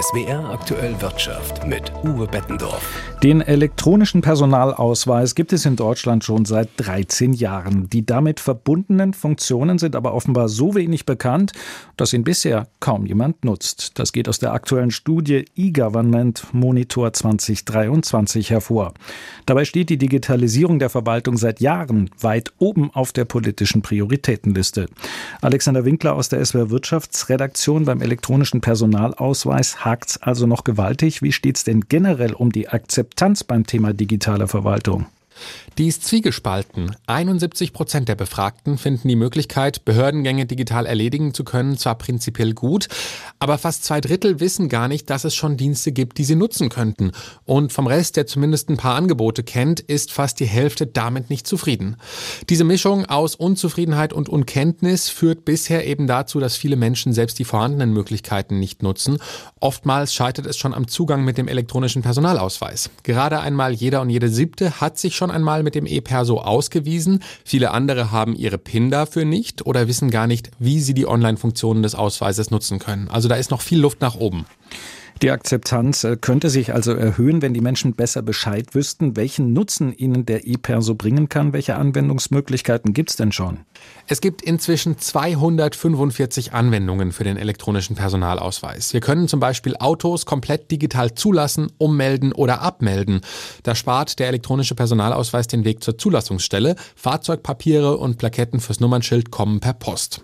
SWR aktuell Wirtschaft mit Uwe Bettendorf. Den elektronischen Personalausweis gibt es in Deutschland schon seit 13 Jahren. Die damit verbundenen Funktionen sind aber offenbar so wenig bekannt, dass ihn bisher kaum jemand nutzt. Das geht aus der aktuellen Studie E-Government Monitor 2023 hervor. Dabei steht die Digitalisierung der Verwaltung seit Jahren weit oben auf der politischen Prioritätenliste. Alexander Winkler aus der SWR Wirtschaftsredaktion beim elektronischen Personalausweis hakt's also noch gewaltig. Wie steht's denn generell um die Akzeptanz beim Thema digitale Verwaltung? Die ist zwiegespalten. 71 Prozent der Befragten finden die Möglichkeit, Behördengänge digital erledigen zu können, zwar prinzipiell gut, aber fast zwei Drittel wissen gar nicht, dass es schon Dienste gibt, die sie nutzen könnten. Und vom Rest, der zumindest ein paar Angebote kennt, ist fast die Hälfte damit nicht zufrieden. Diese Mischung aus Unzufriedenheit und Unkenntnis führt bisher eben dazu, dass viele Menschen selbst die vorhandenen Möglichkeiten nicht nutzen. Oftmals scheitert es schon am Zugang mit dem elektronischen Personalausweis. Gerade einmal jeder und jede siebte hat sich schon einmal mit dem E-Perso ausgewiesen. Viele andere haben ihre PIN dafür nicht oder wissen gar nicht, wie sie die Online-Funktionen des Ausweises nutzen können. Also da ist noch viel Luft nach oben. Die Akzeptanz äh, könnte sich also erhöhen, wenn die Menschen besser Bescheid wüssten, welchen Nutzen ihnen der E-Perso bringen kann. Welche Anwendungsmöglichkeiten gibt es denn schon? Es gibt inzwischen 245 Anwendungen für den elektronischen Personalausweis. Wir können zum Beispiel Autos komplett digital zulassen, ummelden oder abmelden. Da spart der elektronische Personalausweis den Weg zur Zulassungsstelle. Fahrzeugpapiere und Plaketten fürs Nummernschild kommen per Post.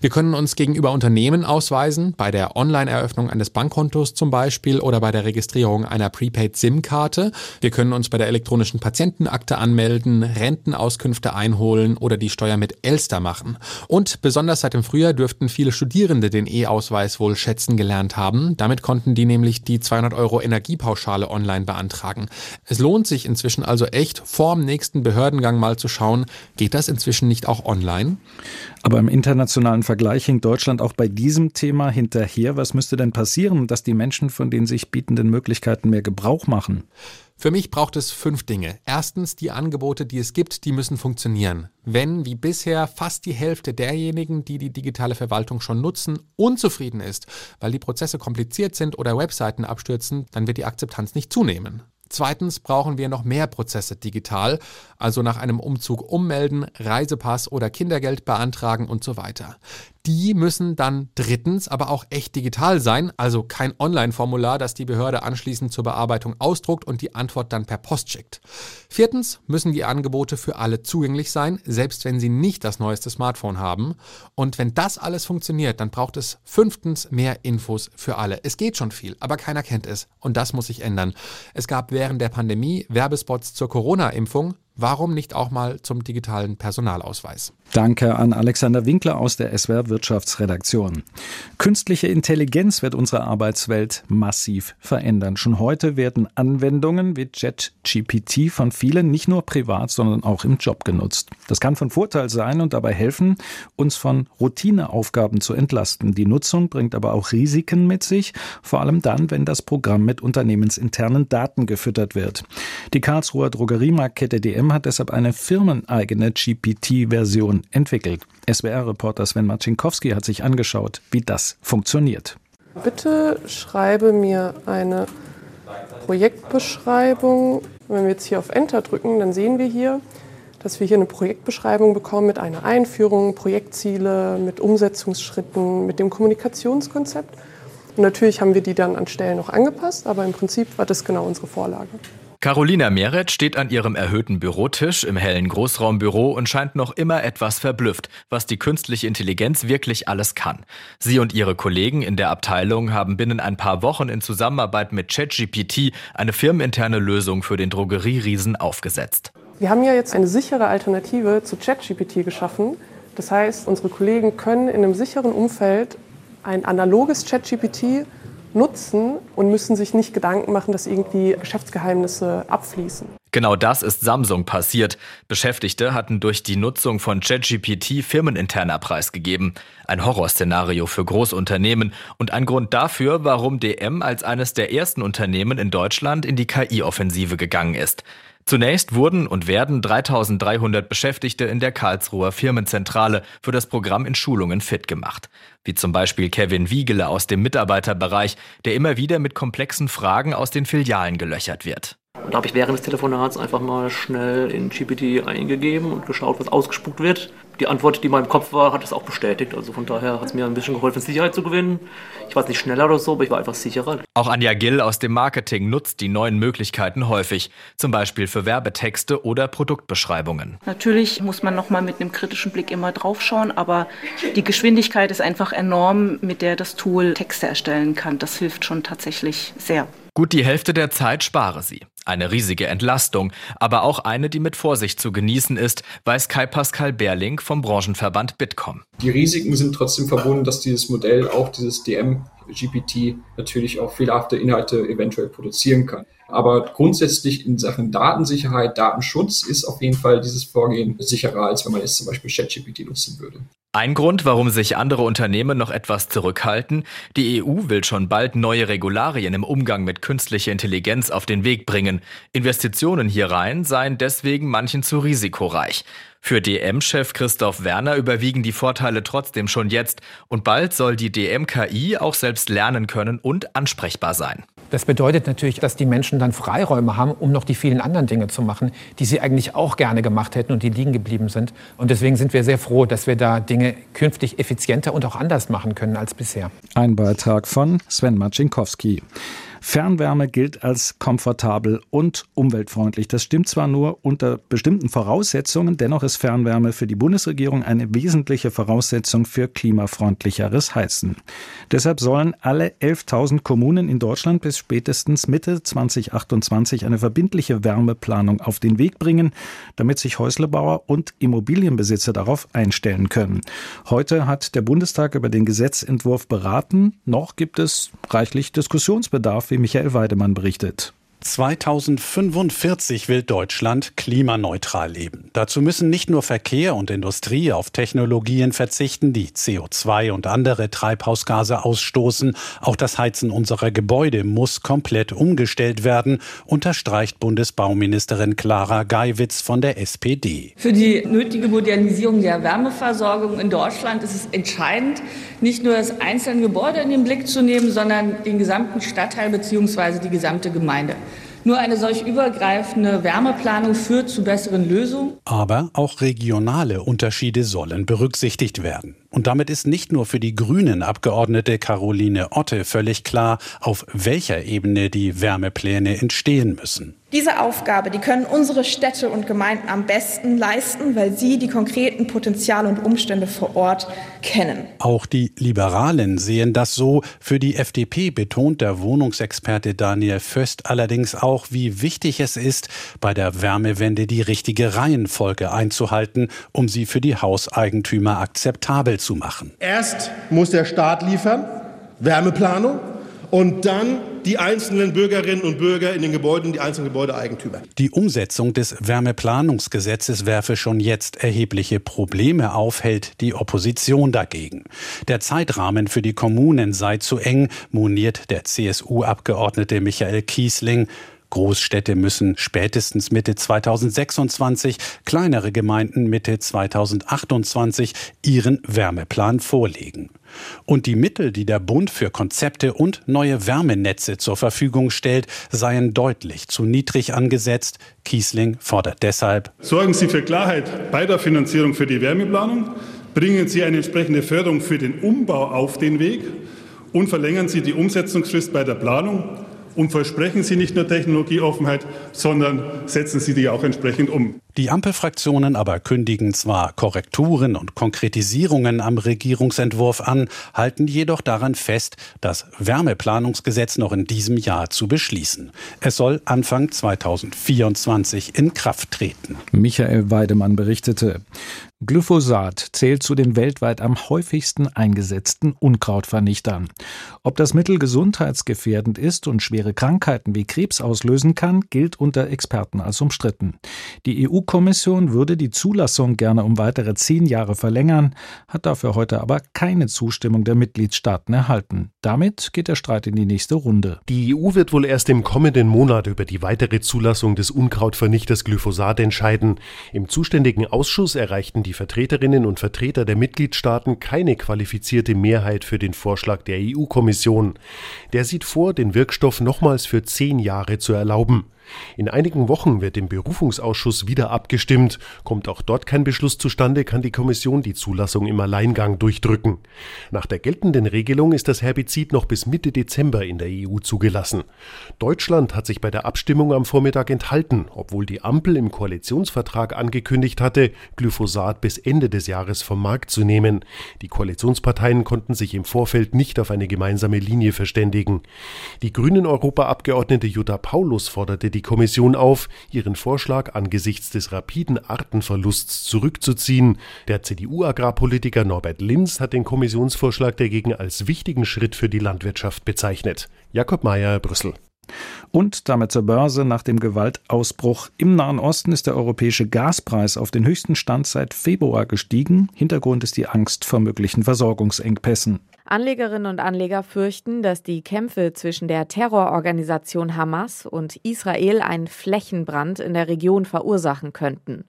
Wir können uns gegenüber Unternehmen ausweisen, bei der Online-Eröffnung eines Bankkontos zum Beispiel oder bei der Registrierung einer Prepaid-SIM-Karte. Wir können uns bei der elektronischen Patientenakte anmelden, Rentenauskünfte einholen oder die Steuer mit Elster machen. Und besonders seit dem Frühjahr dürften viele Studierende den E-Ausweis wohl schätzen gelernt haben. Damit konnten die nämlich die 200 Euro Energiepauschale online beantragen. Es lohnt sich inzwischen also echt, vorm nächsten Behördengang mal zu schauen, geht das inzwischen nicht auch online? Aber im internationalen Vergleich hinkt Deutschland auch bei diesem Thema hinterher. Was müsste denn passieren, dass die Menschen von den sich bietenden Möglichkeiten mehr Gebrauch machen? Für mich braucht es fünf Dinge. Erstens, die Angebote, die es gibt, die müssen funktionieren. Wenn, wie bisher, fast die Hälfte derjenigen, die die digitale Verwaltung schon nutzen, unzufrieden ist, weil die Prozesse kompliziert sind oder Webseiten abstürzen, dann wird die Akzeptanz nicht zunehmen. Zweitens brauchen wir noch mehr Prozesse digital, also nach einem Umzug ummelden, Reisepass oder Kindergeld beantragen und so weiter. Die müssen dann drittens aber auch echt digital sein, also kein Online-Formular, das die Behörde anschließend zur Bearbeitung ausdruckt und die Antwort dann per Post schickt. Viertens müssen die Angebote für alle zugänglich sein, selbst wenn sie nicht das neueste Smartphone haben. Und wenn das alles funktioniert, dann braucht es fünftens mehr Infos für alle. Es geht schon viel, aber keiner kennt es und das muss sich ändern. Es gab während der Pandemie Werbespots zur Corona-Impfung, Warum nicht auch mal zum digitalen Personalausweis? Danke an Alexander Winkler aus der SWR Wirtschaftsredaktion. Künstliche Intelligenz wird unsere Arbeitswelt massiv verändern. Schon heute werden Anwendungen wie ChatGPT von vielen nicht nur privat, sondern auch im Job genutzt. Das kann von Vorteil sein und dabei helfen, uns von Routineaufgaben zu entlasten. Die Nutzung bringt aber auch Risiken mit sich, vor allem dann, wenn das Programm mit unternehmensinternen Daten gefüttert wird. Die Karlsruher Drogeriemarktkette DM hat deshalb eine firmeneigene GPT-Version entwickelt. SWR-Reporter Sven Marcinkowski hat sich angeschaut, wie das funktioniert. Bitte schreibe mir eine Projektbeschreibung. Wenn wir jetzt hier auf Enter drücken, dann sehen wir hier, dass wir hier eine Projektbeschreibung bekommen mit einer Einführung, Projektziele, mit Umsetzungsschritten, mit dem Kommunikationskonzept. Und natürlich haben wir die dann an Stellen noch angepasst, aber im Prinzip war das genau unsere Vorlage. Carolina Meret steht an ihrem erhöhten Bürotisch im hellen Großraumbüro und scheint noch immer etwas verblüfft, was die künstliche Intelligenz wirklich alles kann. Sie und ihre Kollegen in der Abteilung haben binnen ein paar Wochen in Zusammenarbeit mit ChatGPT eine firmeninterne Lösung für den Drogerieriesen aufgesetzt. Wir haben ja jetzt eine sichere Alternative zu ChatGPT geschaffen. Das heißt, unsere Kollegen können in einem sicheren Umfeld ein analoges ChatGPT nutzen und müssen sich nicht Gedanken machen, dass irgendwie Geschäftsgeheimnisse abfließen. Genau das ist Samsung passiert. Beschäftigte hatten durch die Nutzung von ChatGPT firmeninterner preisgegeben. Ein Horrorszenario für Großunternehmen und ein Grund dafür, warum DM als eines der ersten Unternehmen in Deutschland in die KI-Offensive gegangen ist. Zunächst wurden und werden 3300 Beschäftigte in der Karlsruher Firmenzentrale für das Programm in Schulungen fit gemacht. Wie zum Beispiel Kevin Wiegele aus dem Mitarbeiterbereich, der immer wieder mit komplexen Fragen aus den Filialen gelöchert wird. Und da habe ich während des Telefonats einfach mal schnell in GPT eingegeben und geschaut, was ausgespuckt wird. Die Antwort, die in meinem Kopf war, hat es auch bestätigt. Also von daher hat es mir ein bisschen geholfen, Sicherheit zu gewinnen. Ich war nicht schneller oder so, aber ich war einfach sicherer. Auch Anja Gill aus dem Marketing nutzt die neuen Möglichkeiten häufig. Zum Beispiel für Werbetexte oder Produktbeschreibungen. Natürlich muss man nochmal mit einem kritischen Blick immer draufschauen, aber die Geschwindigkeit ist einfach enorm, mit der das Tool Texte erstellen kann. Das hilft schon tatsächlich sehr. Gut die Hälfte der Zeit spare sie. Eine riesige Entlastung, aber auch eine, die mit Vorsicht zu genießen ist, weiß Kai-Pascal Berling vom Branchenverband Bitkom. Die Risiken sind trotzdem verbunden, dass dieses Modell, auch dieses DM-GPT, natürlich auch fehlerhafte Inhalte eventuell produzieren kann. Aber grundsätzlich in Sachen Datensicherheit, Datenschutz ist auf jeden Fall dieses Vorgehen sicherer, als wenn man jetzt zum Beispiel ChatGPT nutzen würde. Ein Grund, warum sich andere Unternehmen noch etwas zurückhalten, die EU will schon bald neue Regularien im Umgang mit künstlicher Intelligenz auf den Weg bringen. Investitionen hierein seien deswegen manchen zu risikoreich. Für DM-Chef Christoph Werner überwiegen die Vorteile trotzdem schon jetzt und bald soll die DM-KI auch selbst lernen können und ansprechbar sein. Das bedeutet natürlich, dass die Menschen dann Freiräume haben, um noch die vielen anderen Dinge zu machen, die sie eigentlich auch gerne gemacht hätten und die liegen geblieben sind. Und deswegen sind wir sehr froh, dass wir da Dinge künftig effizienter und auch anders machen können als bisher. Ein Beitrag von Sven Macinkowski. Fernwärme gilt als komfortabel und umweltfreundlich. Das stimmt zwar nur unter bestimmten Voraussetzungen, dennoch ist Fernwärme für die Bundesregierung eine wesentliche Voraussetzung für klimafreundlicheres Heizen. Deshalb sollen alle 11.000 Kommunen in Deutschland bis spätestens Mitte 2028 eine verbindliche Wärmeplanung auf den Weg bringen, damit sich Häuslebauer und Immobilienbesitzer darauf einstellen können. Heute hat der Bundestag über den Gesetzentwurf beraten. Noch gibt es reichlich Diskussionsbedarf wie Michael Weidemann berichtet. 2045 will Deutschland klimaneutral leben. Dazu müssen nicht nur Verkehr und Industrie auf Technologien verzichten, die CO2 und andere Treibhausgase ausstoßen. Auch das Heizen unserer Gebäude muss komplett umgestellt werden, unterstreicht Bundesbauministerin Clara Geiwitz von der SPD. Für die nötige Modernisierung der Wärmeversorgung in Deutschland ist es entscheidend, nicht nur das einzelne Gebäude in den Blick zu nehmen, sondern den gesamten Stadtteil bzw. die gesamte Gemeinde. Nur eine solch übergreifende Wärmeplanung führt zu besseren Lösungen. Aber auch regionale Unterschiede sollen berücksichtigt werden. Und damit ist nicht nur für die Grünen Abgeordnete Caroline Otte völlig klar, auf welcher Ebene die Wärmepläne entstehen müssen. Diese Aufgabe, die können unsere Städte und Gemeinden am besten leisten, weil sie die konkreten Potenziale und Umstände vor Ort kennen. Auch die Liberalen sehen das so. Für die FDP betont der Wohnungsexperte Daniel Föst allerdings auch, wie wichtig es ist, bei der Wärmewende die richtige Reihenfolge einzuhalten, um sie für die Hauseigentümer akzeptabel zu machen. Erst muss der Staat liefern, Wärmeplanung, und dann die einzelnen Bürgerinnen und Bürger in den Gebäuden, die einzelnen Gebäudeeigentümer. Die Umsetzung des Wärmeplanungsgesetzes werfe schon jetzt erhebliche Probleme auf, hält die Opposition dagegen. Der Zeitrahmen für die Kommunen sei zu eng, moniert der CSU-Abgeordnete Michael Kiesling. Großstädte müssen spätestens Mitte 2026, kleinere Gemeinden Mitte 2028 ihren Wärmeplan vorlegen. Und die Mittel, die der Bund für Konzepte und neue Wärmenetze zur Verfügung stellt, seien deutlich zu niedrig angesetzt. Kiesling fordert deshalb Sorgen Sie für Klarheit bei der Finanzierung für die Wärmeplanung, bringen Sie eine entsprechende Förderung für den Umbau auf den Weg und verlängern Sie die Umsetzungsfrist bei der Planung und versprechen Sie nicht nur Technologieoffenheit, sondern setzen Sie die auch entsprechend um. Die Ampelfraktionen aber kündigen zwar Korrekturen und Konkretisierungen am Regierungsentwurf an, halten jedoch daran fest, das Wärmeplanungsgesetz noch in diesem Jahr zu beschließen. Es soll Anfang 2024 in Kraft treten. Michael Weidemann berichtete. Glyphosat zählt zu den weltweit am häufigsten eingesetzten Unkrautvernichtern. Ob das Mittel gesundheitsgefährdend ist und schwere Krankheiten wie Krebs auslösen kann, gilt unter Experten als umstritten. Die EU EU-Kommission würde die Zulassung gerne um weitere zehn Jahre verlängern, hat dafür heute aber keine Zustimmung der Mitgliedstaaten erhalten. Damit geht der Streit in die nächste Runde. Die EU wird wohl erst im kommenden Monat über die weitere Zulassung des Unkrautvernichters Glyphosat entscheiden. Im zuständigen Ausschuss erreichten die Vertreterinnen und Vertreter der Mitgliedstaaten keine qualifizierte Mehrheit für den Vorschlag der EU-Kommission. Der sieht vor, den Wirkstoff nochmals für zehn Jahre zu erlauben. In einigen Wochen wird im Berufungsausschuss wieder abgestimmt. Kommt auch dort kein Beschluss zustande, kann die Kommission die Zulassung im Alleingang durchdrücken. Nach der geltenden Regelung ist das Herbizid noch bis Mitte Dezember in der EU zugelassen. Deutschland hat sich bei der Abstimmung am Vormittag enthalten, obwohl die Ampel im Koalitionsvertrag angekündigt hatte, Glyphosat bis Ende des Jahres vom Markt zu nehmen. Die Koalitionsparteien konnten sich im Vorfeld nicht auf eine gemeinsame Linie verständigen. Die grünen Europaabgeordnete Jutta Paulus forderte die Kommission auf, ihren Vorschlag angesichts des rapiden Artenverlusts zurückzuziehen. Der CDU-Agrarpolitiker Norbert Linz hat den Kommissionsvorschlag dagegen als wichtigen Schritt für die Landwirtschaft bezeichnet. Jakob Mayer, Brüssel. Und damit zur Börse. Nach dem Gewaltausbruch im Nahen Osten ist der europäische Gaspreis auf den höchsten Stand seit Februar gestiegen. Hintergrund ist die Angst vor möglichen Versorgungsengpässen. Anlegerinnen und Anleger fürchten, dass die Kämpfe zwischen der Terrororganisation Hamas und Israel einen Flächenbrand in der Region verursachen könnten.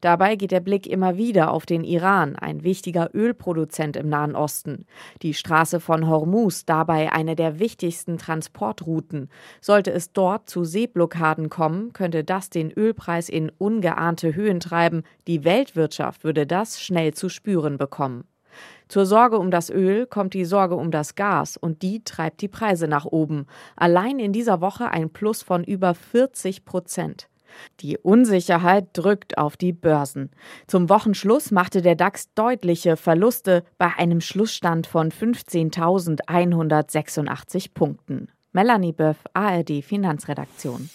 Dabei geht der Blick immer wieder auf den Iran, ein wichtiger Ölproduzent im Nahen Osten. Die Straße von Hormuz dabei eine der wichtigsten Transportrouten. Sollte es dort zu Seeblockaden kommen, könnte das den Ölpreis in ungeahnte Höhen treiben. Die Weltwirtschaft würde das schnell zu spüren bekommen. Zur Sorge um das Öl kommt die Sorge um das Gas und die treibt die Preise nach oben. Allein in dieser Woche ein Plus von über 40 Prozent. Die Unsicherheit drückt auf die Börsen. Zum Wochenschluss machte der DAX deutliche Verluste bei einem Schlussstand von 15.186 Punkten. Melanie Böff, ARD Finanzredaktion.